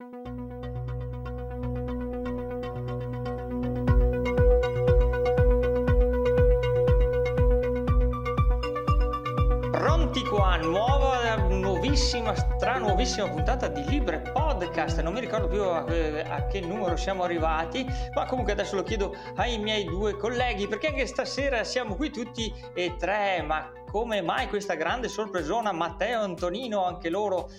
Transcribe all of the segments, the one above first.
Pronti qua, nuova, nuovissima, stra nuovissima puntata di Libre Podcast. Non mi ricordo più a, a, che numero siamo arrivati, ma comunque adesso lo chiedo ai miei due colleghi, perché anche stasera siamo qui tutti e tre. Ma come mai questa grande sorpresona? Matteo e Antonino, anche loro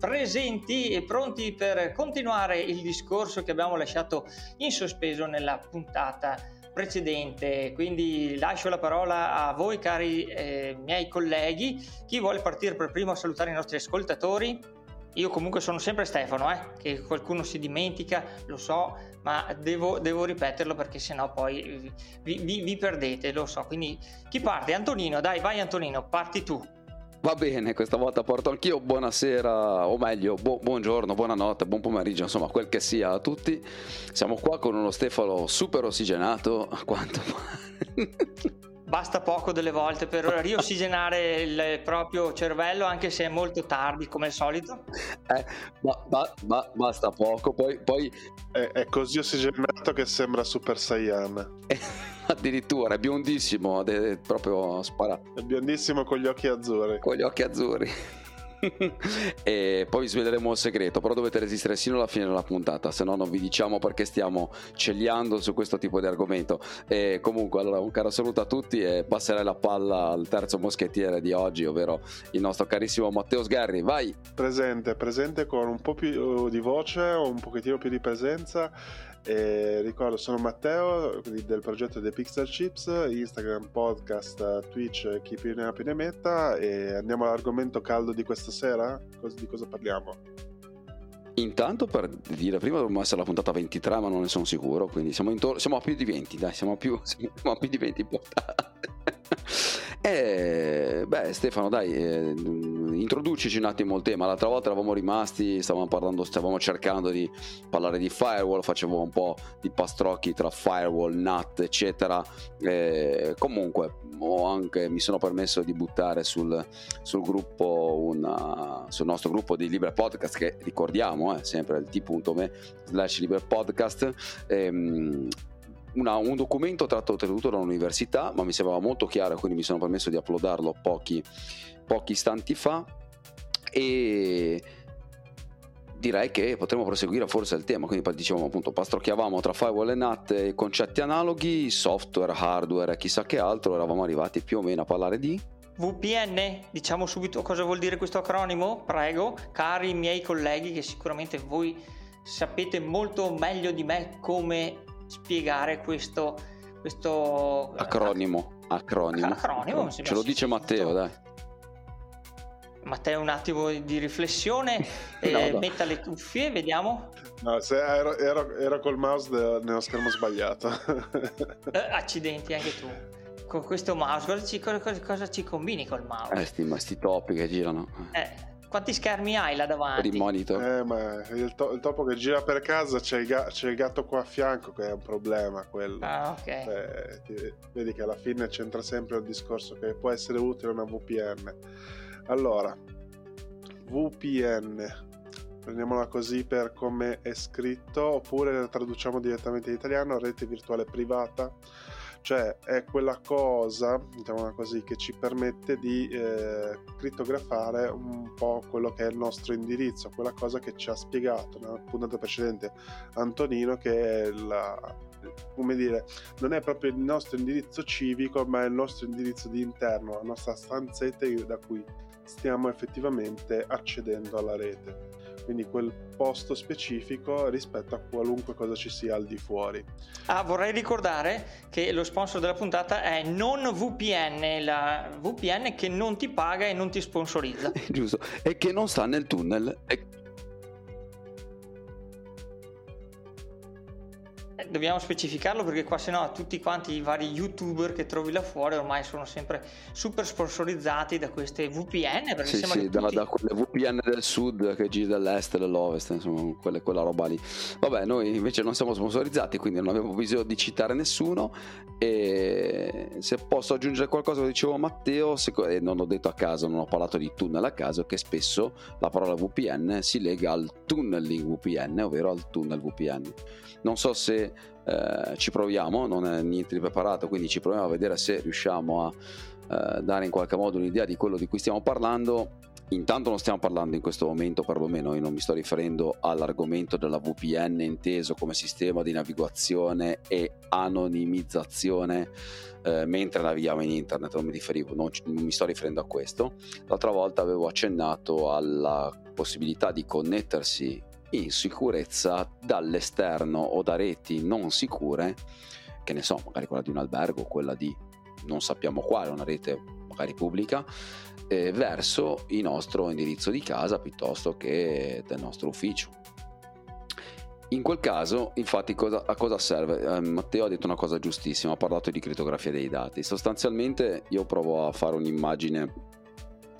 presenti e pronti per continuare il discorso che abbiamo lasciato in sospeso nella puntata precedente. Quindi lascio la parola a voi, cari eh, miei colleghi. Chi vuole partire per primo a salutare i nostri ascoltatori? Io comunque sono sempre Stefano, eh, che qualcuno si dimentica, lo so, ma devo, devo ripeterlo perché sennò poi vi, vi, vi perdete, lo so. Quindi chi parte? Antonino, dai, vai Antonino, parti tu. Va bene, questa volta porto anch'io buonasera, o meglio, bu- buongiorno, buonanotte, buon pomeriggio, insomma, quel che sia a tutti. Siamo qua con uno Stefano super ossigenato, a quanto Basta poco delle volte per riossigenare il proprio cervello, anche se è molto tardi, come al solito. Eh, ba- ba- ba- basta poco, poi... poi... È, è, così ossigenato che sembra Super Saiyan. addirittura è biondissimo, è proprio sparato. È biondissimo con gli occhi azzurri. Con gli occhi azzurri. e poi sveleremo il segreto, però dovete resistere sino alla fine della puntata, se no non vi diciamo perché stiamo celiando su questo tipo di argomento. E comunque, allora, un caro saluto a tutti e passerei la palla al terzo moschettiere di oggi, ovvero il nostro carissimo Matteo Sgarri. Vai! Presente, presente con un po' più di voce, un pochettino più di presenza e ricordo, sono Matteo del progetto The Pixel Chips, Instagram, podcast, Twitch, chi più ne ha più ne metta. E andiamo all'argomento caldo di questa sera? Di cosa parliamo? Intanto per dire, prima dovremmo essere la puntata 23, ma non ne sono sicuro, quindi siamo, intor- siamo a più di 20, dai, siamo a più, siamo a più di 20 puntate. E beh, Stefano, dai, eh, introducici un attimo il tema. L'altra volta eravamo rimasti, stavamo parlando, stavamo cercando di parlare di firewall, facevo un po' di pastrocchi tra firewall, NAT, eccetera. E comunque, anche, mi sono permesso di buttare sul, sul gruppo una, sul nostro gruppo di Libre Podcast, che ricordiamo, eh, sempre il t.me slash Libre Podcast. Ehm, una, un documento tratto ottenuto dall'università, ma mi sembrava molto chiaro, quindi mi sono permesso di uploadarlo pochi, pochi istanti fa. E direi che potremmo proseguire forse il tema, quindi dicevamo appunto pastrocchiavamo tra firewall e NAT e concetti analoghi, software, hardware, chissà che altro, eravamo arrivati più o meno a parlare di VPN, diciamo subito cosa vuol dire questo acronimo, prego, cari miei colleghi che sicuramente voi sapete molto meglio di me come spiegare questo, questo acronimo. Acronimo. acronimo Ce lo dice Matteo, dai. Matteo, un attimo di riflessione, no, eh, no. metta le cuffie, vediamo. No, se ero, ero, ero col mouse nello schermo sbagliato. eh, accidenti, anche tu. Con questo mouse, cosa ci, cosa, cosa ci combini col mouse? Eh, sti, sti topi che girano. Eh, quanti schermi hai là davanti? Per il monitor. Eh, ma il, to- il, topo che gira per casa c'è il, ga- c'è il, gatto qua a fianco che è un problema quello. Ah, ok. Eh, ti- vedi che alla fine c'entra sempre il discorso che può essere utile una VPN. Allora, VPN. Prendiamola così per come è scritto, oppure la traduciamo direttamente in italiano, rete virtuale privata cioè è quella cosa, diciamola così, che ci permette di eh, crittografare un po' quello che è il nostro indirizzo, quella cosa che ci ha spiegato nella puntata precedente Antonino, che è la, come dire, non è proprio il nostro indirizzo civico, ma è il nostro indirizzo di interno, la nostra stanzetta da cui stiamo effettivamente accedendo alla rete quindi quel posto specifico rispetto a qualunque cosa ci sia al di fuori. Ah, vorrei ricordare che lo sponsor della puntata è non VPN, la VPN che non ti paga e non ti sponsorizza. Giusto, e che non sta nel tunnel. E... dobbiamo specificarlo perché qua se no tutti quanti i vari youtuber che trovi là fuori ormai sono sempre super sponsorizzati da queste VPN. Perché sì, sì, da, da, quelle VPN del sud che giri dall'est e dall'ovest, insomma, quelle, quella roba lì. Vabbè, noi invece non siamo sponsorizzati, quindi non abbiamo bisogno di citare nessuno. E se posso aggiungere qualcosa, lo dicevo Matteo, e non ho detto a caso, non ho parlato di tunnel a caso, che spesso la parola VPN si lega al tunneling VPN, ovvero al tunnel VPN. Non so se eh, ci proviamo, non è niente di preparato, quindi ci proviamo a vedere se riusciamo a eh, dare in qualche modo un'idea di quello di cui stiamo parlando. Intanto non stiamo parlando in questo momento, perlomeno io non mi sto riferendo all'argomento della VPN inteso come sistema di navigazione e anonimizzazione eh, mentre navighiamo in internet, non mi, riferivo, non, non mi sto riferendo a questo. L'altra volta avevo accennato alla possibilità di connettersi in sicurezza dall'esterno o da reti non sicure, che ne so, magari quella di un albergo, quella di non sappiamo quale, una rete magari pubblica, eh, verso il nostro indirizzo di casa piuttosto che del nostro ufficio. In quel caso, infatti, cosa, a cosa serve? Eh, Matteo ha detto una cosa giustissima, ha parlato di crittografia dei dati. Sostanzialmente io provo a fare un'immagine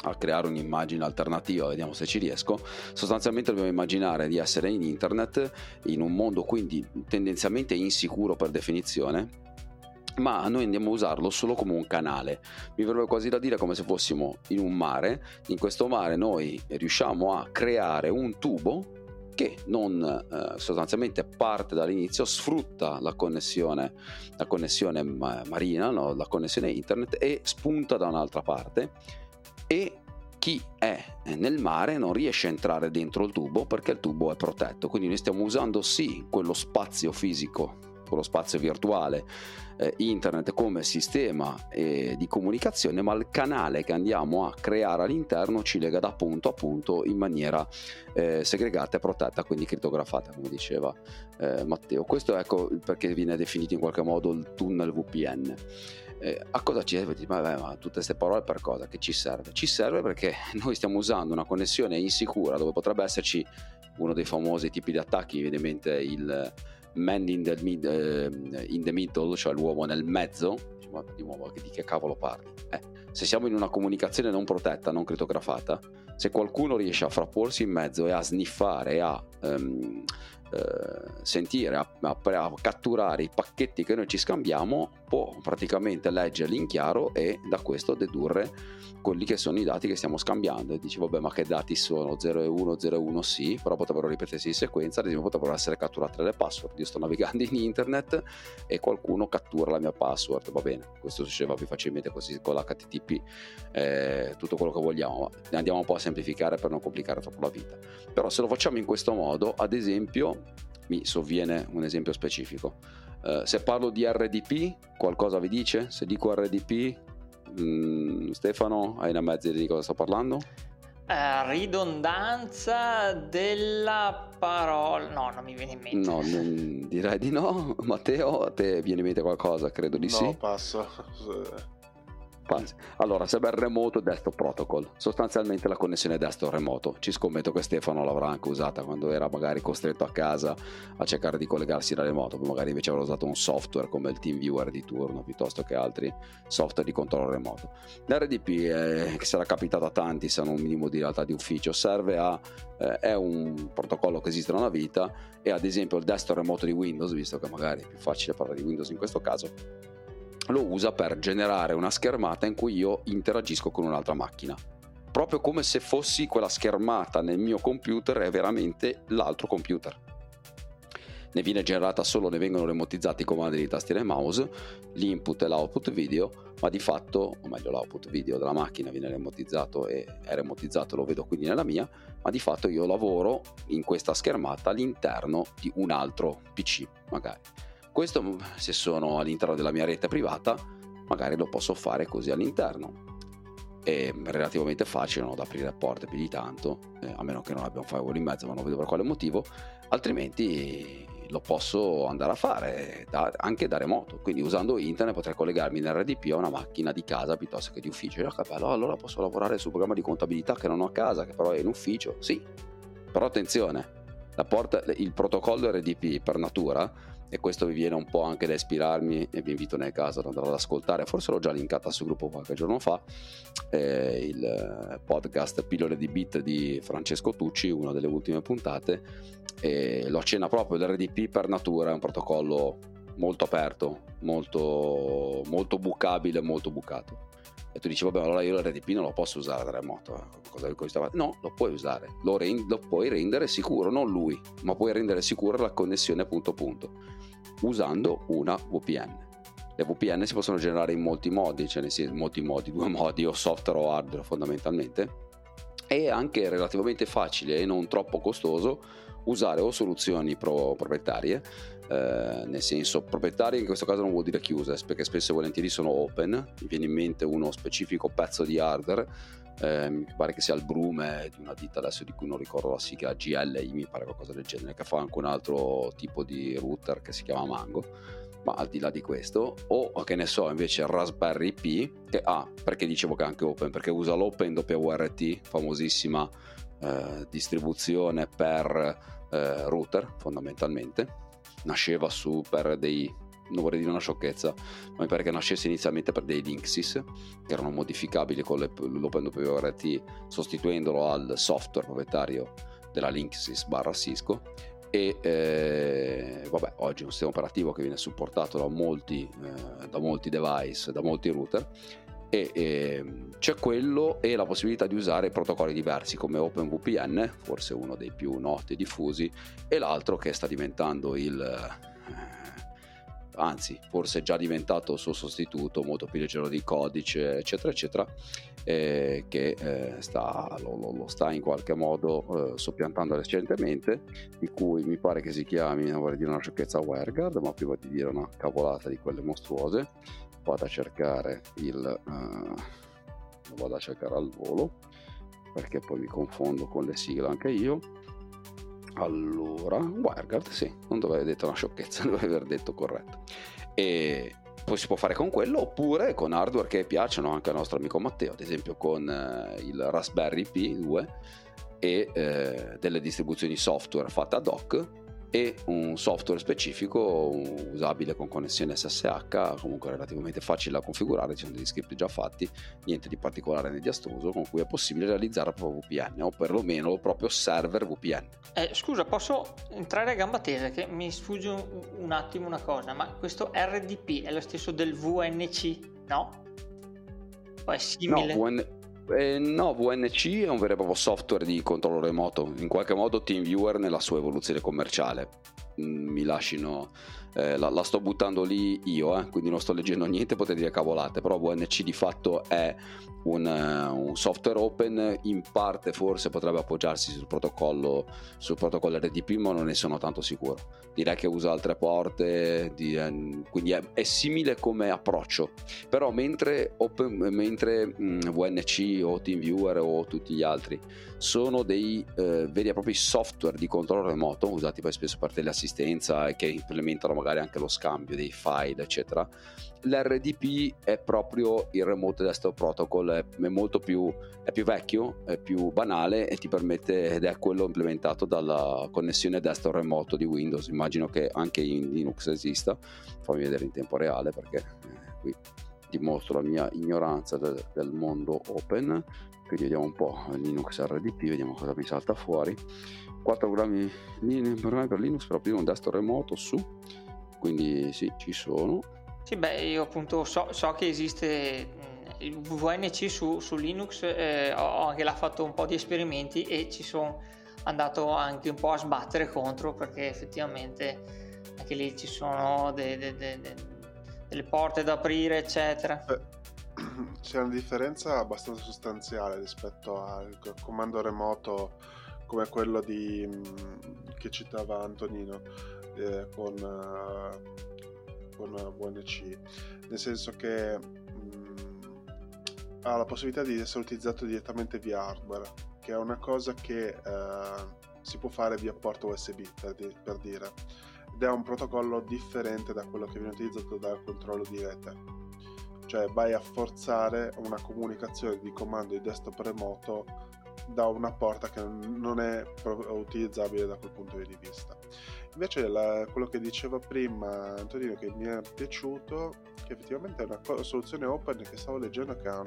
a creare un'immagine alternativa, vediamo se ci riesco. Sostanzialmente dobbiamo immaginare di essere in internet, in un mondo quindi tendenzialmente insicuro per definizione, ma noi andiamo a usarlo solo come un canale. Mi verrebbe quasi da dire come se fossimo in un mare, in questo mare noi riusciamo a creare un tubo che non eh, sostanzialmente parte dall'inizio, sfrutta la connessione, la connessione marina, no? la connessione internet e spunta da un'altra parte e chi è nel mare non riesce a entrare dentro il tubo perché il tubo è protetto. Quindi noi stiamo usando sì quello spazio fisico, quello spazio virtuale, eh, internet come sistema eh, di comunicazione, ma il canale che andiamo a creare all'interno ci lega da punto a punto in maniera eh, segregata e protetta, quindi crittografata, come diceva eh, Matteo. Questo ecco perché viene definito in qualche modo il tunnel VPN. Eh, a cosa ci serve? Ma, ma tutte queste parole per cosa? Che ci serve? Ci serve perché noi stiamo usando una connessione insicura dove potrebbe esserci uno dei famosi tipi di attacchi, evidentemente il man in the, mid, eh, in the middle, cioè l'uomo nel mezzo. Ma di nuovo, di che cavolo parli? Eh, se siamo in una comunicazione non protetta, non crittografata, se qualcuno riesce a frapporsi in mezzo e a sniffare a um, eh, sentire, a, a, a, catturare i pacchetti che noi ci scambiamo, può praticamente leggerli in chiaro e da questo dedurre quelli che sono i dati che stiamo scambiando. E dici, vabbè, ma che dati sono? 0 e 1, 0 e 1 sì, però potrebbero ripetersi in sequenza, ad esempio potrebbero essere catturate le password. Io sto navigando in internet e qualcuno cattura la mia password, va bene, questo succedeva più facilmente così con l'HTTP, eh, tutto quello che vogliamo, ma andiamo un po' a semplificare per non complicare troppo la vita. Però se lo facciamo in questo modo, ad esempio, mi sovviene un esempio specifico. Uh, se parlo di RDP, qualcosa vi dice? Se dico RDP, mh, mm, Stefano, hai una mezza idea di cosa sto parlando? Uh, ridondanza della parola. No, non mi viene in mente. No, non, direi di no. Matteo, a te viene in mente qualcosa? Credo di no, sì. No, passo. Allora, Cyber Remote Desktop Protocol, sostanzialmente la connessione desktop remoto. Ci scommetto che Stefano l'avrà anche usata quando era magari costretto a casa a cercare di collegarsi da remoto, magari invece avrà usato un software come il TeamViewer di turno piuttosto che altri software di controllo remoto. L'RDP, eh, che sarà capitato a tanti se hanno un minimo di realtà di ufficio, serve a eh, è un protocollo che esiste da una vita e ad esempio il desktop remoto di Windows, visto che magari è più facile parlare di Windows in questo caso, lo usa per generare una schermata in cui io interagisco con un'altra macchina. Proprio come se fossi quella schermata nel mio computer è veramente l'altro computer. Ne viene generata solo, ne vengono remotizzati i comandi di tastiera e mouse, l'input e l'output video, ma di fatto, o meglio l'output video della macchina viene remotizzato e è remotizzato, lo vedo quindi nella mia, ma di fatto io lavoro in questa schermata all'interno di un altro PC magari. Questo mm, se sono all'interno della mia rete privata, magari lo posso fare così all'interno. È relativamente facile, non da aprire porte più di tanto, eh, a meno che non abbia un firewall in mezzo, ma non vedo per quale motivo, altrimenti lo posso andare a fare da, anche da remoto. Quindi usando internet potrei collegarmi in RDP a una macchina di casa piuttosto che di ufficio. E bello, allora posso lavorare sul programma di contabilità che non ho a casa, che però è in ufficio. Sì, però attenzione, porta, il protocollo RDP per natura e questo vi viene un po' anche da ispirarmi e vi invito nel caso ad andare ad ascoltare, forse l'ho già linkata sul gruppo qualche giorno fa, eh, il podcast Pillole di Bit di Francesco Tucci, una delle ultime puntate, e lo accenna proprio l'RDP per natura, è un protocollo molto aperto, molto, molto bucabile, molto bucato. E tu dici, vabbè, allora io l'RDP non lo posso usare da remoto. Cosa, cosa no, lo puoi usare. Lo, rend- lo, puoi rendere sicuro, non lui, ma puoi rendere sicura la connessione punto punto, usando una VPN. Le VPN si possono generare in molti modi, cioè in molti modi, due modi, o software o hardware fondamentalmente. È anche relativamente facile e non troppo costoso usare o soluzioni pro- proprietarie eh, nel senso proprietarie in questo caso non vuol dire chiuse perché spesso e volentieri sono open. Mi viene in mente uno specifico pezzo di hardware eh, mi pare che sia il Brume di una ditta adesso di cui non ricordo la sigla GLI mi pare qualcosa del genere che fa anche un altro tipo di router che si chiama Mango. Ma al di là di questo o che ne so invece Raspberry Pi che ha ah, perché dicevo che è anche open? Perché usa l'Open WRT famosissima eh, distribuzione per eh, router fondamentalmente nasceva su per dei non vorrei dire una sciocchezza, ma mi pare che nascesse inizialmente per dei Linksys che erano modificabili con l'OpenWRT sostituendolo al software proprietario della Linksys barra Cisco. E eh, vabbè oggi è un sistema operativo che viene supportato da molti, eh, da molti device, da molti router e, e, c'è quello e la possibilità di usare protocolli diversi come OpenVPN, forse uno dei più noti e diffusi, e l'altro che sta diventando il eh, anzi forse già diventato il suo sostituto molto più leggero di codice eccetera eccetera eh, che eh, sta, lo, lo, lo, sta in qualche modo eh, soppiantando recentemente di cui mi pare che si chiami non vorrei dire una sciocchezza WireGuard ma prima di dire una cavolata di quelle mostruose vado a cercare il uh, vado a cercare al volo perché poi mi confondo con le sigle anche io. Allora WireGuard sì non dovrei aver detto una sciocchezza dovrei aver detto corretto. E poi si può fare con quello oppure con hardware che piacciono anche al nostro amico Matteo ad esempio con uh, il Raspberry Pi 2 e uh, delle distribuzioni software fatte ad hoc e un software specifico usabile con connessione SSH, comunque relativamente facile da configurare, ci sono degli script già fatti, niente di particolare né di astruso, con cui è possibile realizzare proprio VPN o perlomeno proprio server VPN. Eh, scusa, posso entrare a gamba tesa che mi sfugge un, un attimo una cosa, ma questo RDP è lo stesso del VNC, no? O è simile? No, VN... Eh, no, VNC è un vero e proprio software di controllo remoto, in qualche modo TeamViewer nella sua evoluzione commerciale. Mm, mi lasciano, eh, la, la, sto buttando lì io, eh, quindi non sto leggendo niente, potete dire cavolate, però VNC di fatto è un, uh, un, software open, in parte forse potrebbe appoggiarsi sul protocollo, sul protocollo RDP, ma non ne sono tanto sicuro. Direi che usa altre porte, di, eh, quindi è, è, simile come approccio. Però mentre, open, mentre mh, mm, VNC o TeamViewer o tutti gli altri sono dei eh, veri e propri software di controllo remoto, usati poi spesso per teleassistenza e che implementano magari anche lo scambio dei file, eccetera, l'RDP è proprio il Remote Desktop Protocol, è, molto più, è più vecchio, è più banale e ti permette, ed è quello implementato dalla connessione desktop remoto di Windows. Immagino che anche in Linux esista, fammi vedere in tempo reale perché eh, qui dimostro la mia ignoranza del, del mondo open. Quindi vediamo un po' Linux RDP, vediamo cosa mi salta fuori. 4 programmi per Linux per aprire un desktop remoto su, quindi sì, ci sono sì, beh, io appunto so, so che esiste il VNC su, su Linux, eh, ho anche là fatto un po' di esperimenti e ci sono andato anche un po' a sbattere contro perché effettivamente anche lì ci sono de, de, de, delle porte da aprire, eccetera. C'è una differenza abbastanza sostanziale rispetto al comando remoto come quello di, che citava Antonino eh, con uh, con VNC, nel senso che mh, mm, ha la possibilità di essere utilizzato direttamente via hardware, che è una cosa che eh, si può fare via porto USB per, di- per dire, ed è un protocollo differente da quello che viene utilizzato dal controllo di rete. Cioè vai a forzare una comunicazione di comando di desktop remoto da una porta che non è utilizzabile da quel punto di vista. Invece la, quello che diceva prima Antonino che mi è piaciuto, che effettivamente è una co- soluzione open che stavo leggendo che ha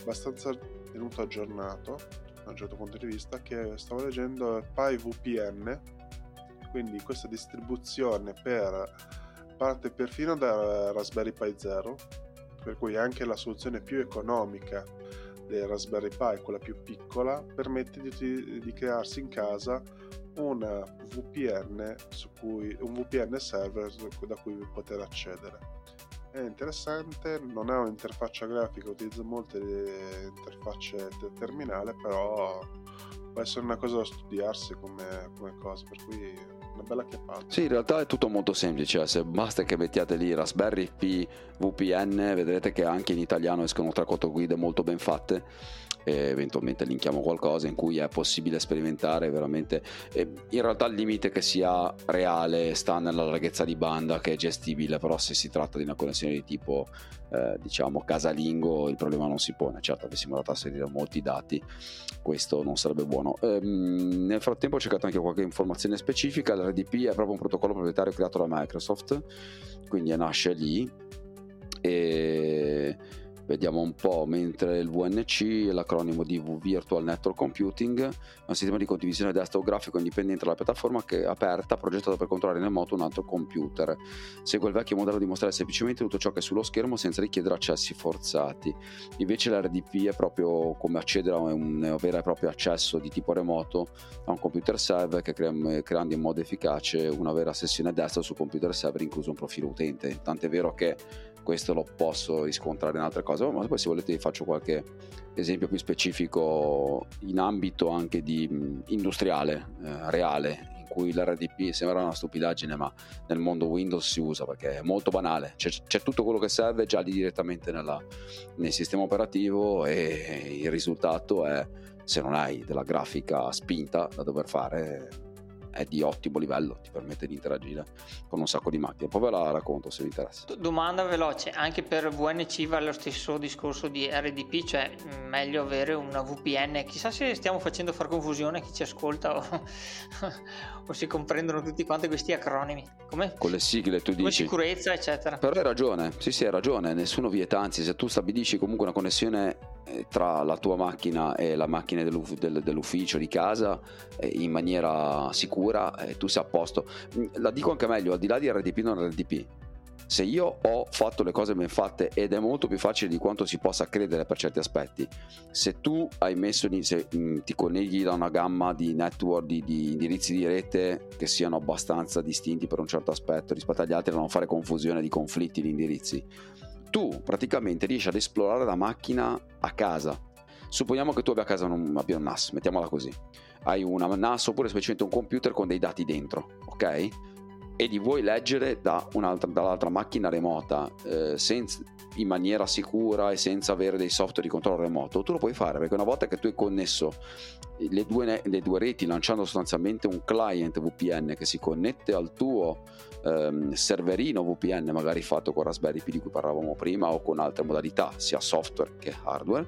abbastanza tenuto aggiornato da un certo punto di vista, che stavo leggendo PyVPN, quindi questa distribuzione per parte perfino da Raspberry Pi 0, per cui anche la soluzione più economica del Raspberry Pi, quella più piccola, permette di, di crearsi in casa una VPN cui, un VPN server da cui poter accedere. È interessante, non ha un'interfaccia grafica, utilizza molte interfacce terminale, però può essere una cosa da studiarsi come, come cosa, per cui una bella chiappata. Sì, in realtà è tutto molto semplice, se basta che mettiate lì Raspberry Pi VPN, vedrete che anche in italiano escono tre guide molto ben fatte eventualmente linkiamo qualcosa in cui è possibile sperimentare veramente in realtà il limite che sia reale sta nella larghezza di banda che è gestibile però se si tratta di una connessione di tipo eh, diciamo casalingo il problema non si pone. Certo avessimo dato a trasferire molti dati questo non sarebbe buono. Ehm, nel frattempo ho cercato anche qualche informazione specifica. l'RDP è proprio un protocollo proprietario creato da Microsoft quindi nasce lì. E Vediamo un po', mentre il VNC è l'acronimo di Virtual Network Computing, è un sistema di condivisione desktop grafico indipendente dalla piattaforma che è aperta, progettato per controllare in remoto un altro computer. Segue il vecchio modello di mostrare semplicemente tutto ciò che è sullo schermo senza richiedere accessi forzati. Invece l'RDP è proprio come accedere a un vero e proprio accesso di tipo remoto a un computer server che crea, creando in modo efficace una vera sessione desktop sul computer server incluso un profilo utente. Tant'è vero che questo lo posso riscontrare in altre cose, ma poi se volete vi faccio qualche esempio più specifico in ambito anche di industriale, eh, reale, in cui l'RDP sembra una stupidaggine, ma nel mondo Windows si usa perché è molto banale, c'è, c'è tutto quello che serve già lì direttamente nella, nel sistema operativo e il risultato è se non hai della grafica spinta da dover fare è di ottimo livello, ti permette di interagire con un sacco di macchine. Poi ve la racconto se vi interessa. Domanda veloce, anche per VNC va lo stesso discorso di RDP, cioè meglio avere una VPN. Chissà se stiamo facendo far confusione a chi ci ascolta o, o si comprendono tutti quanti questi acronimi. Come? Con le sigle tu Come dici. sicurezza, eccetera. Però hai ragione, sì sì hai ragione, nessuno vieta, anzi se tu stabilisci comunque una connessione tra la tua macchina e la macchina dell'uff- dell'ufficio di casa eh, in maniera sicura eh, tu sei a posto. Mm, la dico anche meglio al di là di RDP non RDP se io ho fatto le cose ben fatte ed è molto più facile di quanto si possa credere per certi aspetti se tu hai messo se mm, ti conneghi da una gamma di network di, di, indirizzi di rete che siano abbastanza distinti per un certo aspetto rispetto agli altri da non fare confusione di conflitti di indirizzi tu praticamente riesci ad esplorare la macchina a casa. Supponiamo che tu abbia a casa un, abbia un NAS, mettiamola così. Hai una NAS oppure semplicemente un computer con dei dati dentro, ok? E li vuoi leggere da dall'altra macchina remota eh, senza, in maniera sicura e senza avere dei software di controllo remoto, tu lo puoi fare perché una volta che tu hai connesso le due, le due reti lanciando sostanzialmente un client VPN che si connette al tuo ehm, serverino VPN magari fatto con Raspberry Pi di cui parlavamo prima o con altre modalità sia software che hardware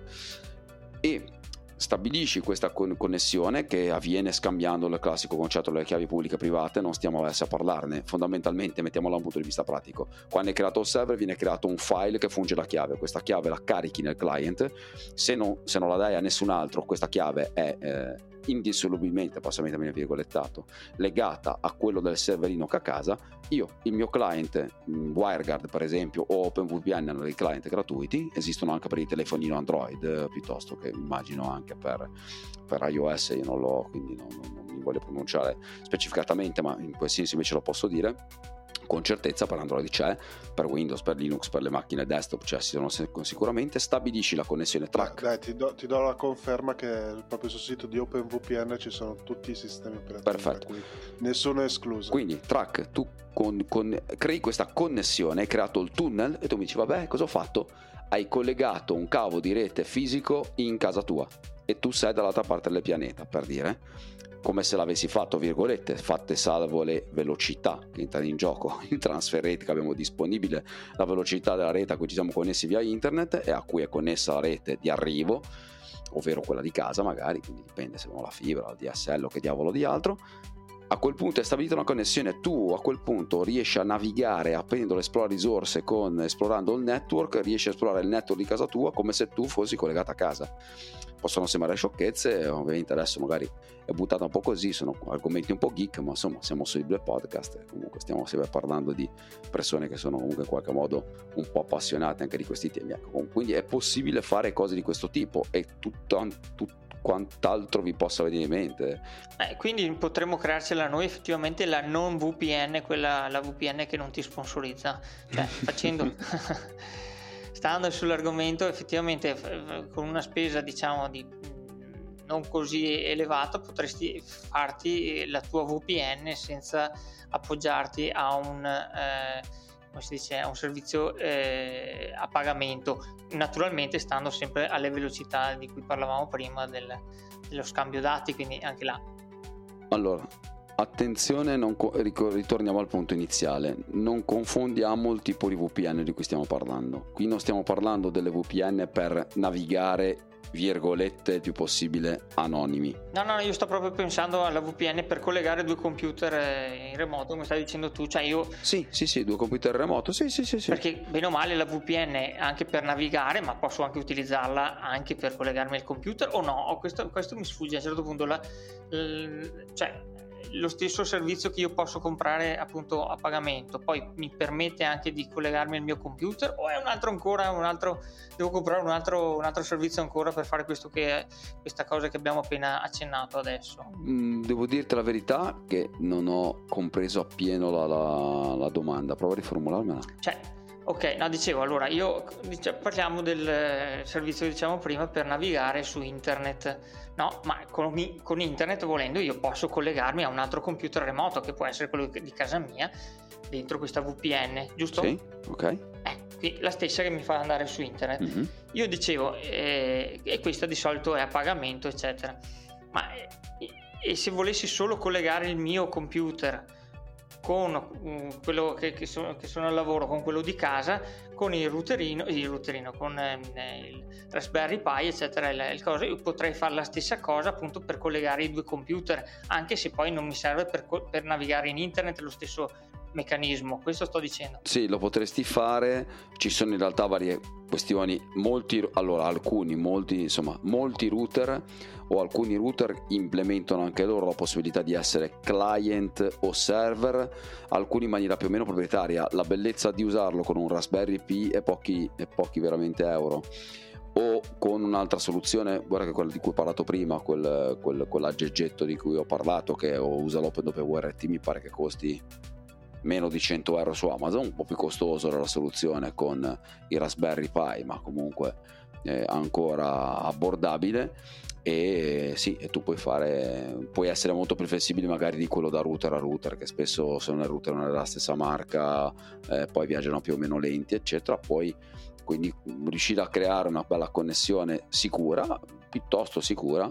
e stabilisci questa connessione che avviene scambiando il classico concetto delle chiavi pubbliche e private, non stiamo adesso a parlarne, fondamentalmente mettiamolo da un punto di vista pratico. Quando è creato il server viene creato un file che funge la chiave, questa chiave la carichi nel client, se non, se non la dai a nessun altro questa chiave è... Eh, indissolubilmente, mettermi nel virgolettato, legata a quello del serverino che a casa, io, il mio client mm, WireGuard per esempio o OpenVPN hanno dei client gratuiti, esistono anche per il telefonino Android eh, piuttosto che immagino anche per, per iOS, io non l'ho quindi non, non, non mi voglio pronunciare specificatamente, ma in quel senso invece lo posso dire con certezza per Android c'è, per Windows, per Linux, per le macchine desktop c'è sono sicuramente, stabilisci la connessione track. Dai, ti, do, ti do, la conferma che proprio sul sito di OpenVPN ci sono tutti i sistemi operativi. Perfetto. Nessuno è escluso. Quindi track, tu con, con, crei questa connessione, hai creato il tunnel e tu mi dici vabbè cosa ho fatto? Hai collegato un cavo di rete fisico in casa tua e tu sei dall'altra parte del pianeta per dire come se l'avessi fatto, virgolette, fatte salvo le velocità che entrano in gioco, il transfer rate che abbiamo disponibile, la velocità della rete a cui ci siamo connessi via internet e a cui è connessa la rete di arrivo, ovvero quella di casa magari, quindi dipende se abbiamo la fibra, la DSL o che diavolo di altro, a quel punto è stabilita una connessione, tu a quel punto riesci a navigare aprendo l'esplora risorse con esplorando il network, riesci a esplorare il network di casa tua come se tu fossi collegato a casa. Possono sembrare sciocchezze, ovviamente adesso magari è buttata un po' così, sono argomenti un po' geek, ma insomma siamo su Libre Podcast, comunque stiamo sempre parlando di persone che sono comunque in qualche modo un po' appassionate anche di questi temi. Ecco, quindi è possibile fare cose di questo tipo e tutto, tutto quant'altro vi possa venire in mente. Eh, quindi potremmo crearcela noi effettivamente la non VPN, quella la VPN che non ti sponsorizza, cioè facendo stando sull'argomento effettivamente con una spesa diciamo di non così elevata potresti farti la tua VPN senza appoggiarti a un eh, come si dice, a un servizio eh, a pagamento, naturalmente stando sempre alle velocità di cui parlavamo prima del, dello scambio dati, quindi anche là. Allora, attenzione, co- ritorniamo al punto iniziale, non confondiamo il tipo di VPN di cui stiamo parlando. Qui non stiamo parlando delle VPN per navigare virgolette il più possibile anonimi. No, no, io sto proprio pensando alla VPN per collegare due computer eh, in remoto, come stai dicendo tu, cioè io... Sì, sì, sì, due computer in remoto, sì, sì, sì, sì. Perché bene o male la VPN anche per navigare, ma posso anche utilizzarla anche per collegarmi al computer o no? Questo, questo mi sfugge a un certo punto, la, l, cioè lo stesso servizio che io posso comprare appunto a pagamento, poi mi permette anche di collegarmi al mio computer o è un altro ancora, un altro, devo comprare un altro, un altro servizio ancora per fare questo che è, questa cosa che abbiamo appena accennato adesso? Mm, devo dirti la verità che non ho compreso appieno la, la, la domanda, prova a riformularmela. Cioè, Ok, no, dicevo, allora io parliamo del servizio diciamo prima per navigare su internet, no, ma con, con, internet volendo io posso collegarmi a un altro computer remoto che può essere quello di casa mia dentro questa VPN, giusto? Sì, ok. Eh, la stessa che mi fa andare su internet. Mm-hmm. Io dicevo, eh, e questa di solito è a pagamento, eccetera, ma eh, e se volessi solo collegare il mio computer con um, quello che, che, sono, che, sono, al lavoro, con quello di casa, con il routerino, il routerino con eh, il Raspberry Pi, eccetera, il, il cosa, io potrei fare la stessa cosa appunto per collegare i due computer, anche se poi non mi serve per, per navigare in internet lo stesso meccanismo, questo sto dicendo. Sì, lo potresti fare, ci sono in realtà varie questioni, molti, allora alcuni, molti, insomma, molti router o alcuni router implementano anche loro la possibilità di essere client o server, alcuni in maniera più o meno proprietaria, la bellezza di usarlo con un Raspberry Pi è pochi, è pochi veramente euro. O con un'altra soluzione, guarda che quella di cui ho parlato prima, quel, quel, quell'aggeggetto di cui ho parlato che usa l'OpenWRT mi pare che costi meno di 100 euro su Amazon, un po' più costoso la soluzione con i Raspberry Pi, ma comunque eh, ancora abbordabile. E sì, e tu puoi fare puoi essere molto più flessibile magari di quello da router a router che spesso sono i router nella stessa marca eh, poi viaggiano più o meno lenti eccetera. Poi quindi riuscire a creare una bella connessione sicura piuttosto sicura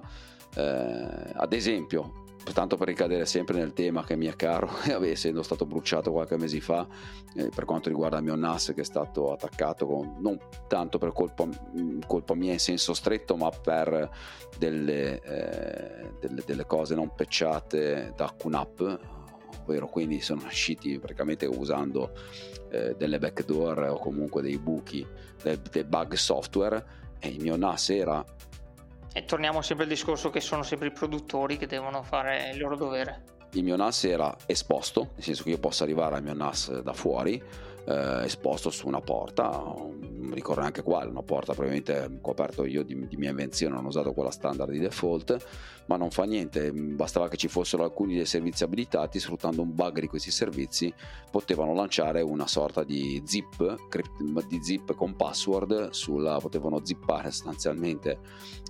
eh, ad esempio tanto per ricadere sempre nel tema che mi è caro, essendo stato bruciato qualche mese fa, eh, per quanto riguarda il mio NAS che è stato attaccato con, non tanto per colpa, mm, colpa, mia in senso stretto, ma per delle, eh, delle, delle cose non pecciate da QNAP, ovvero quindi sono usciti praticamente usando eh, delle backdoor o comunque dei buchi, dei, dei bug software e il mio NAS era e torniamo sempre al discorso che sono sempre i produttori che devono fare il loro dovere. Il mio NAS era esposto, nel senso che io posso arrivare al mio NAS da fuori, eh, esposto su una porta, mi ricordo anche qua, una porta probabilmente coperto io di, di, mia invenzione, non ho usato quella standard di default, ma non fa niente, bastava che ci fossero alcuni dei servizi abilitati, sfruttando un bug di questi servizi, potevano lanciare una sorta di zip, di zip con password, sulla, potevano zippare sostanzialmente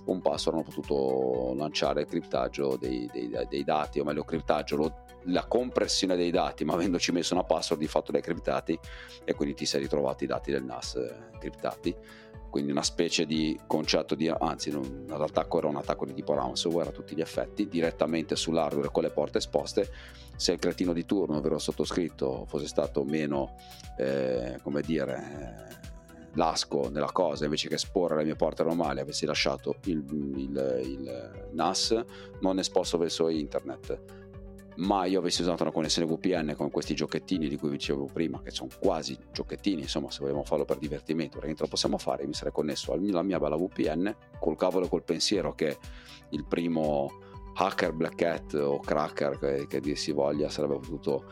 un password, hanno potuto lanciare il criptaggio dei, dei, dei dati, o meglio criptaggio, lo, la compressione dei dati, ma avendoci messo una password di fatto decriptati e quindi ti sei ritrovato i dati del NAS eh, criptati. Quindi una specie di concetto di, anzi, l'attacco era un attacco di tipo ransomware a tutti gli effetti, direttamente sull'hardware con le porte esposte. Se il cretino di turno, ovvero sottoscritto, fosse stato meno, eh, come dire, lasco nella cosa invece che esporre le mie porte normali avessi lasciato il, il, il NAS non esposto verso internet ma io avessi usato una connessione VPN con questi giochettini di cui vi dicevo prima, che sono quasi giochettini, insomma, se vogliamo farlo per divertimento, perché lo possiamo fare, mi sarei connesso alla mia bella VPN col cavolo e col pensiero che il primo hacker Black Hat o cracker che, che dir si voglia sarebbe potuto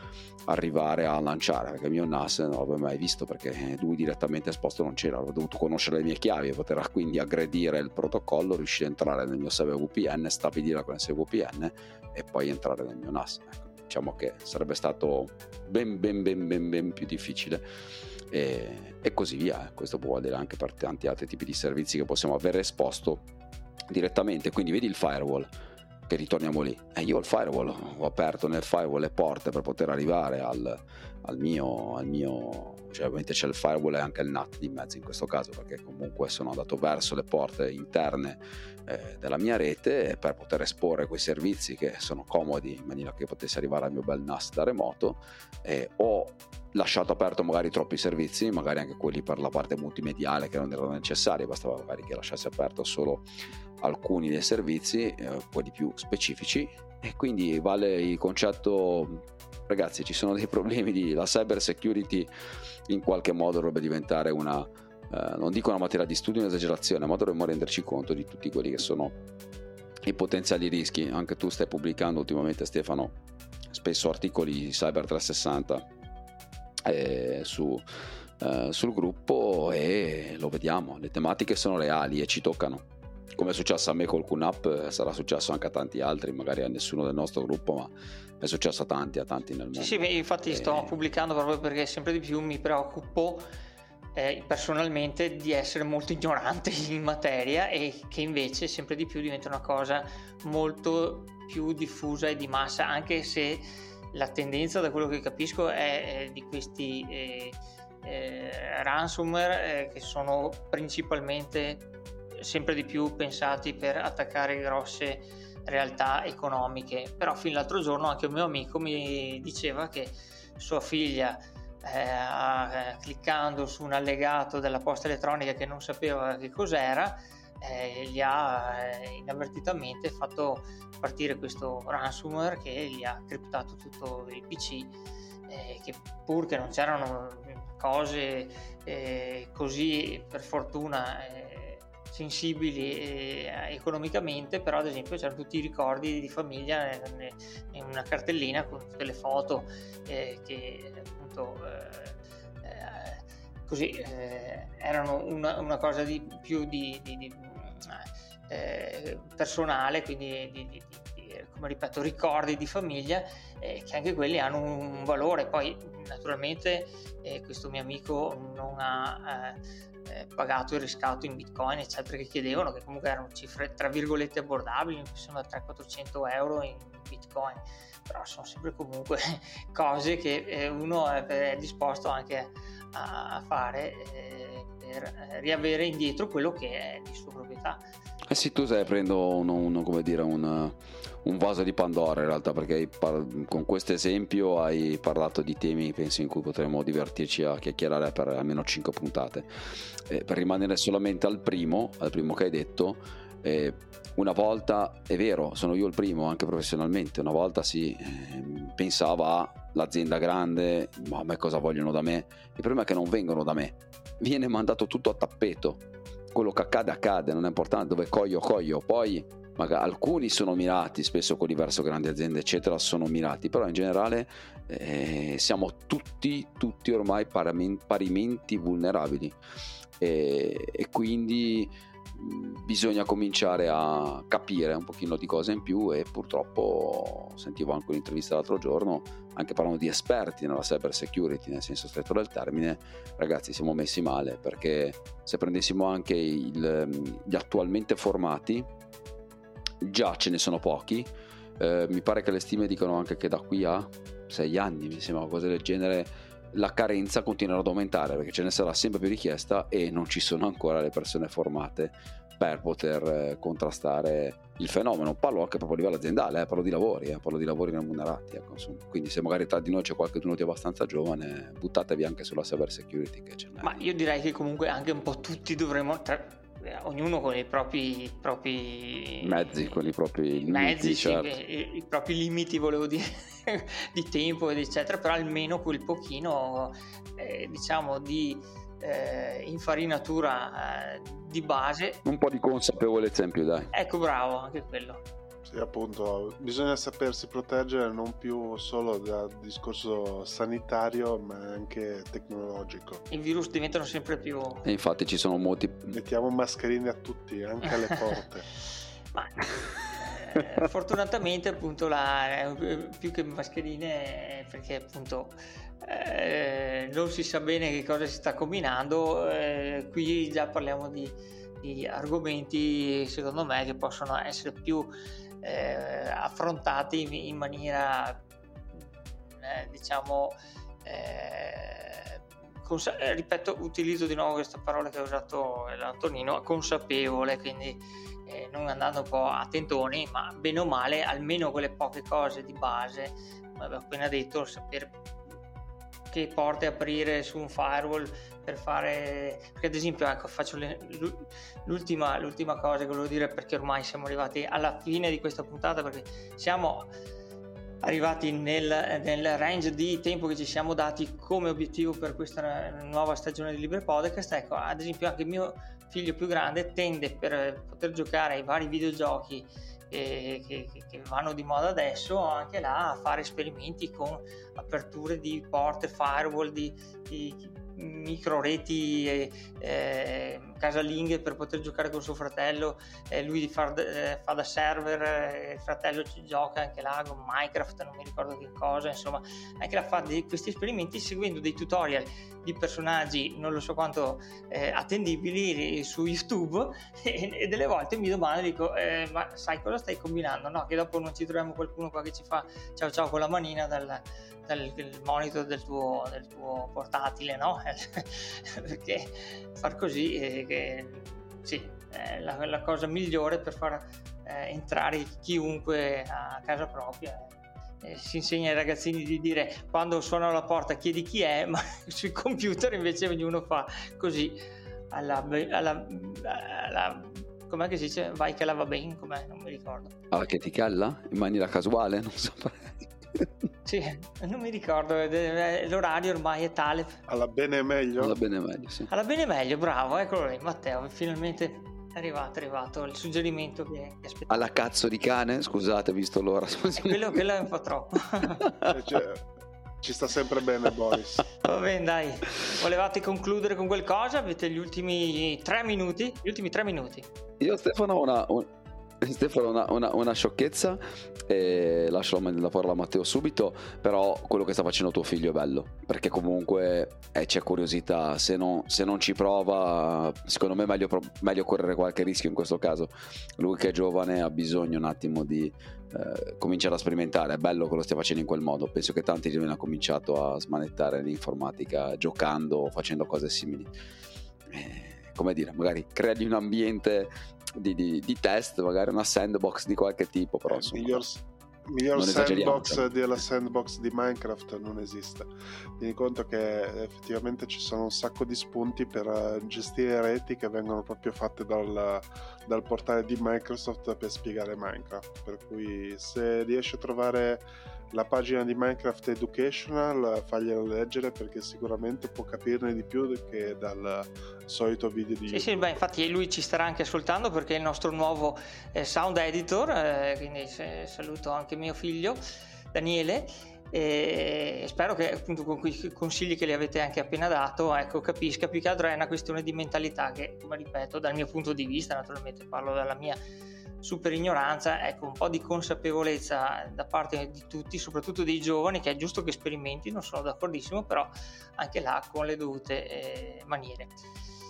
arrivare a lanciare perché il mio NAS non l'avevo mai visto perché lui direttamente esposto non c'era. Avevo dovuto conoscere le mie chiavi e poter quindi aggredire il protocollo riuscire a entrare nel mio server VPN stabilire la connessione VPN e poi entrare nel mio NAS. Ecco, diciamo che sarebbe stato ben ben ben ben ben più difficile. E, e così via questo può valere anche per tanti altri tipi di servizi che possiamo avere esposto direttamente. Quindi vedi il firewall che ritorniamo lì. E io il firewall ho aperto nel firewall le porte per poter arrivare al, al mio, al mio cioè ovviamente c'è il firewall e anche il NAT di mezzo in questo caso perché comunque sono andato verso le porte interne eh, della mia rete per poter esporre quei servizi che sono comodi in maniera che potessi arrivare al mio bel NAS da remoto eh, ho lasciato aperto magari troppi servizi magari anche quelli per la parte multimediale che non erano necessari bastava magari che lasciassi aperto solo alcuni dei servizi eh, quelli più specifici e quindi vale il concetto ragazzi ci sono dei problemi di la cyber security in qualche modo dovrebbe diventare una eh, non dico una materia di studio un'esagerazione ma dovremmo renderci conto di tutti quelli che sono i potenziali rischi. Anche tu stai pubblicando ultimamente Stefano spesso articoli Cyber 360 eh, su, eh, sul gruppo e lo vediamo. Le tematiche sono reali e ci toccano come è successo a me col QNAP sarà successo anche a tanti altri magari a nessuno del nostro gruppo ma è successo a tanti, a tanti nel mondo. Sì, sì infatti e... sto pubblicando proprio perché sempre di più mi preoccupo eh, personalmente di essere molto ignorante in materia e che invece sempre di più diventa una cosa molto più diffusa e di massa, anche se la tendenza da quello che capisco è, è di questi eh, eh, ransomware eh, che sono principalmente sempre di più pensati per attaccare grosse realtà economiche. Però fin l'altro giorno anche un mio amico mi diceva che sua figlia eh, eh, cliccando su un allegato della posta elettronica che non sapeva che cos'era eh, gli ha eh, inavvertitamente fatto partire questo ransomware che gli ha criptato tutto il PC eh, che pur che non c'erano cose eh, così per fortuna sensibili eh, economicamente, però ad esempio c'erano tutti i ricordi di famiglia in una cartellina con tutte le foto eh, che appunto eh, eh così eh, erano una, una, cosa di più di, di, di eh, personale, quindi di, come ripeto, ricordi di famiglia che anche quelli hanno un valore. Poi naturalmente questo mio amico non ha eh, pagato il riscatto in bitcoin eccetera che chiedevano che comunque erano cifre tra virgolette abbordabili sembra 300-400 euro in bitcoin. Però sono sempre comunque cose che eh, uno è, disposto anche a, fare eh, per eh, riavere indietro quello che è di sua proprietà eh sì, tu stai aprendo uno, uno, come dire, un, un, vaso di Pandora in realtà, perché par- con questo esempio hai parlato di temi, penso, in cui potremmo divertirci a chiacchierare per almeno 5 puntate. Eh, per rimanere solamente al primo, al primo che hai detto, eh, una volta, è vero, sono io il primo anche professionalmente, una volta si eh, pensava all'azienda grande, ma a me cosa vogliono da me? Il problema è che non vengono da me, viene mandato tutto a tappeto quello che accade accade, non è importante dove coglio coglio, poi magari alcuni sono mirati, spesso quelli verso grandi aziende eccetera sono mirati, però in generale eh, siamo tutti, tutti ormai parimenti vulnerabili. E, e quindi bisogna cominciare a capire un pochino di cose in più e purtroppo sentivo anche un'intervista l'altro giorno anche parlando di esperti nella cyber security nel senso stretto del termine ragazzi siamo messi male perché se prendessimo anche il, gli attualmente formati già ce ne sono pochi. Eh, mi pare che le stime dicono anche che da qui a sei anni mi sembra cose del genere la carenza continuerà ad aumentare perché ce ne sarà sempre più richiesta e non ci sono ancora le persone formate per poter eh, contrastare il fenomeno. Parlo anche proprio a livello aziendale, eh, parlo di lavori, eh, parlo di lavori remunerati. Ecco, quindi se magari tra di noi c'è qualcuno di abbastanza giovane, buttatevi anche sulla cyber security che ce. Ma io direi che comunque anche un po' tutti dovremmo, tra, ognuno con i propri, propri mezzi, con i propri mezzi, limiti, certo. i, i, propri limiti, volevo dire, di tempo, eccetera, però almeno quel pochino, eh, diciamo, di eh, infarinatura eh, di base. Un po' di consapevolezza in più, dai. Ecco, bravo, anche quello. Sì, appunto, bisogna sapersi proteggere non più solo dal discorso sanitario, ma anche tecnologico. I virus diventano sempre più... E infatti ci sono molti... Mettiamo mascherine a tutti, anche alle porte. ma... Eh, fortunatamente appunto la, eh, più che mascherine perché appunto eh, non si sa bene che cosa si sta combinando eh, qui già parliamo di, di, argomenti secondo me che possono essere più eh, affrontati in maniera eh, diciamo eh, cons- eh, ripeto utilizzo di nuovo questa parola che ha usato l'Antonino consapevole quindi eh, non andando un po' a tentoni ma bene o male almeno quelle poche cose di base come abbiamo appena detto sapere che porte aprire su un firewall per fare perché ad esempio ecco faccio le, l'ultima, l'ultima cosa che volevo dire perché ormai siamo arrivati alla fine di questa puntata perché siamo arrivati nel, nel range di tempo che ci siamo dati come obiettivo per questa nuova stagione di Libre Podcast. Ecco ad esempio anche mio figlio più grande tende per poter giocare ai vari videogiochi che, che, che, vanno di moda adesso anche là a fare esperimenti con aperture di porte firewall di, di micro reti eh, eh, casalinghe per poter giocare con suo fratello eh, lui fa, eh, fa, da server eh, il fratello ci gioca anche là con Minecraft non mi ricordo che cosa insomma anche là fa dei, questi esperimenti seguendo dei tutorial di personaggi non lo so quanto eh, attendibili su YouTube e, e, delle volte mi domando dico ma sai cosa stai combinando no che dopo non ci troviamo qualcuno qua che ci fa ciao ciao con la manina dal, dal monitor del tuo, del tuo portatile, no? Perché far così è, che, sì, è la, la, cosa migliore per far eh, entrare chiunque a casa propria. Eh, si insegna ai ragazzini di dire quando suona la porta chiedi chi è, ma sui computer invece ognuno fa così alla, alla, alla com'è che si dice? Vai che la va bene, com'è? Non mi ricordo. Ah, che ti calla? In maniera casuale? Non so. Sì, non mi ricordo, l'orario ormai è tale. Alla bene e meglio? Alla bene e meglio, sì. Alla bene e meglio, bravo, eccolo lì, Matteo, finalmente è arrivato, è arrivato il suggerimento che, che aspettavo. Alla cazzo di cane, scusate, visto l'ora. Quello, quello è un po' troppo. Eh, cioè, ci sta sempre bene Boris. Va bene, dai. Volevate concludere con qualcosa? Avete gli ultimi tre minuti? Gli ultimi tre minuti. Io Stefano ho una, Stefano, una, una, una sciocchezza, e lascio la parola a Matteo subito, però quello che sta facendo tuo figlio è bello, perché comunque eh, c'è curiosità, se non, se non, ci prova, secondo me è meglio, meglio, correre qualche rischio in questo caso. Lui che è giovane ha bisogno un attimo di eh, cominciare a sperimentare, è bello che lo stia facendo in quel modo, penso che tanti di noi hanno cominciato a smanettare l'informatica giocando o facendo cose simili. Eh, come dire, magari creargli un ambiente di, di, di, test, magari una sandbox di qualche tipo, però insomma, miglior, miglior sandbox della sandbox di Minecraft non esiste. Tieni conto che effettivamente ci sono un sacco di spunti per eh, gestire reti che vengono proprio fatte dal, dal portale di Microsoft per spiegare Minecraft. Per cui se riesci a trovare la pagina di Minecraft Educational fagliela leggere perché sicuramente può capirne di più che dal solito video di sì, YouTube. Sì, beh, infatti lui ci starà anche ascoltando perché è il nostro nuovo eh, sound editor, eh, quindi saluto anche mio figlio Daniele e spero che appunto con quei consigli che le avete anche appena dato ecco, capisca più che altro è una questione di mentalità che come ripeto dal mio punto di vista naturalmente parlo dalla mia super ignoranza, ecco un po' di consapevolezza da parte di tutti, soprattutto dei giovani, che è giusto che sperimentino, sono d'accordissimo, però anche là con le dovute eh, maniere.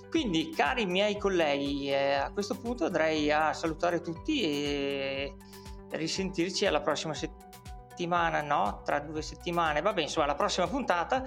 Quindi, cari miei colleghi, eh, a questo punto andrei a salutare tutti e risentirci alla prossima settimana, no? Tra due settimane, vabbè, insomma, alla prossima puntata.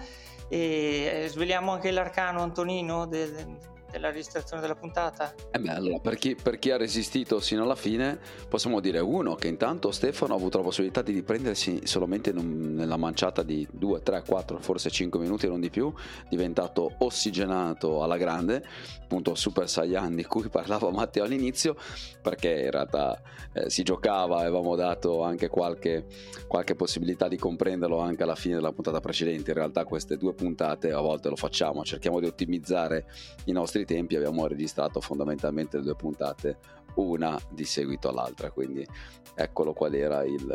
E sveliamo anche l'arcano Antonino del della registrazione della puntata? Eh beh, allora, per chi, per chi, ha resistito sino alla fine, possiamo dire uno che intanto Stefano ha avuto la possibilità di riprendersi solamente un, nella manciata di 2, 3, 4, forse 5 minuti non di più, diventato ossigenato alla grande, appunto Super Saiyan di cui parlava Matteo all'inizio, perché in realtà eh, si giocava, avevamo dato anche qualche, qualche possibilità di comprenderlo anche alla fine della puntata precedente, in realtà queste due puntate a volte lo facciamo, cerchiamo di ottimizzare i nostri tempi, abbiamo registrato fondamentalmente le due puntate una di seguito all'altra, quindi eccolo qual era il,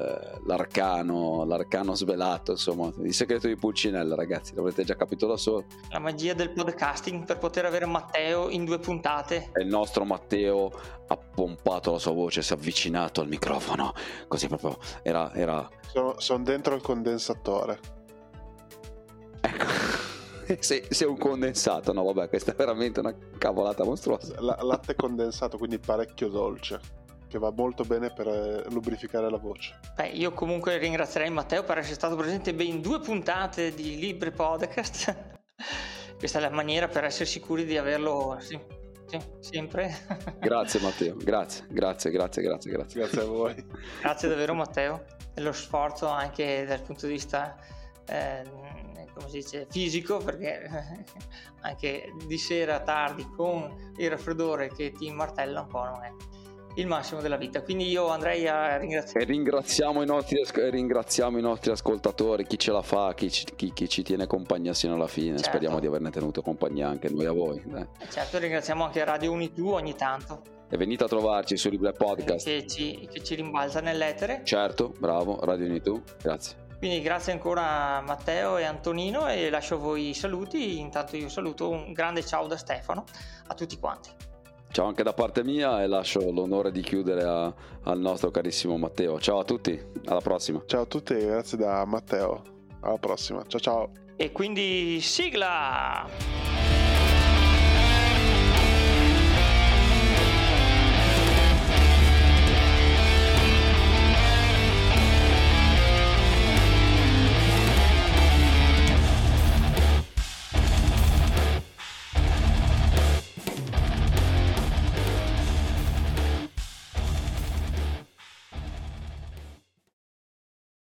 l'arcano, l'arcano svelato, insomma, il segreto di Pulcinella, ragazzi, l'avrete già capito da solo. La magia del podcasting per poter avere Matteo in due puntate. E il nostro Matteo ha pompato la sua voce, si è avvicinato al microfono, così proprio era... era... Sono, sono dentro il condensatore. Ecco. Sei, sei, un condensato, no vabbè, questa è veramente una cavolata mostruosa. La, latte condensato, quindi parecchio dolce che va molto bene per eh, lubrificare la voce. Beh, io comunque ringrazierei Matteo per essere stato presente ben in due puntate di Libri Podcast. Questa è la maniera per essere sicuri di averlo sì, sì, sempre. grazie Matteo, grazie, grazie, grazie, grazie, grazie. Grazie a voi. grazie davvero Matteo, e lo sforzo anche dal punto di vista eh, come si dice, fisico, perché anche di sera tardi con il raffreddore che ti martella un po' non è il massimo della vita. Quindi io andrei a ringraziare. Ringraziamo i nostri, ringraziamo i nostri ascoltatori, chi ce la fa, chi ci, chi, chi ci tiene compagnia sino alla fine. Certo. Speriamo di averne tenuto compagnia anche noi a voi. Dai. Certo, ringraziamo anche Radio Unitu ogni tanto. E venite a trovarci su Libre Podcast. Che ci, che ci rimbalza nell'etere. Certo, bravo, Radio Unitu, grazie. Quindi grazie ancora a Matteo e Antonino e lascio a voi i saluti. Intanto io saluto un grande ciao da Stefano a tutti quanti. Ciao anche da parte mia e lascio l'onore di chiudere a, al nostro carissimo Matteo. Ciao a tutti, alla prossima. Ciao a tutti, grazie da Matteo. Alla prossima, ciao ciao. E quindi sigla!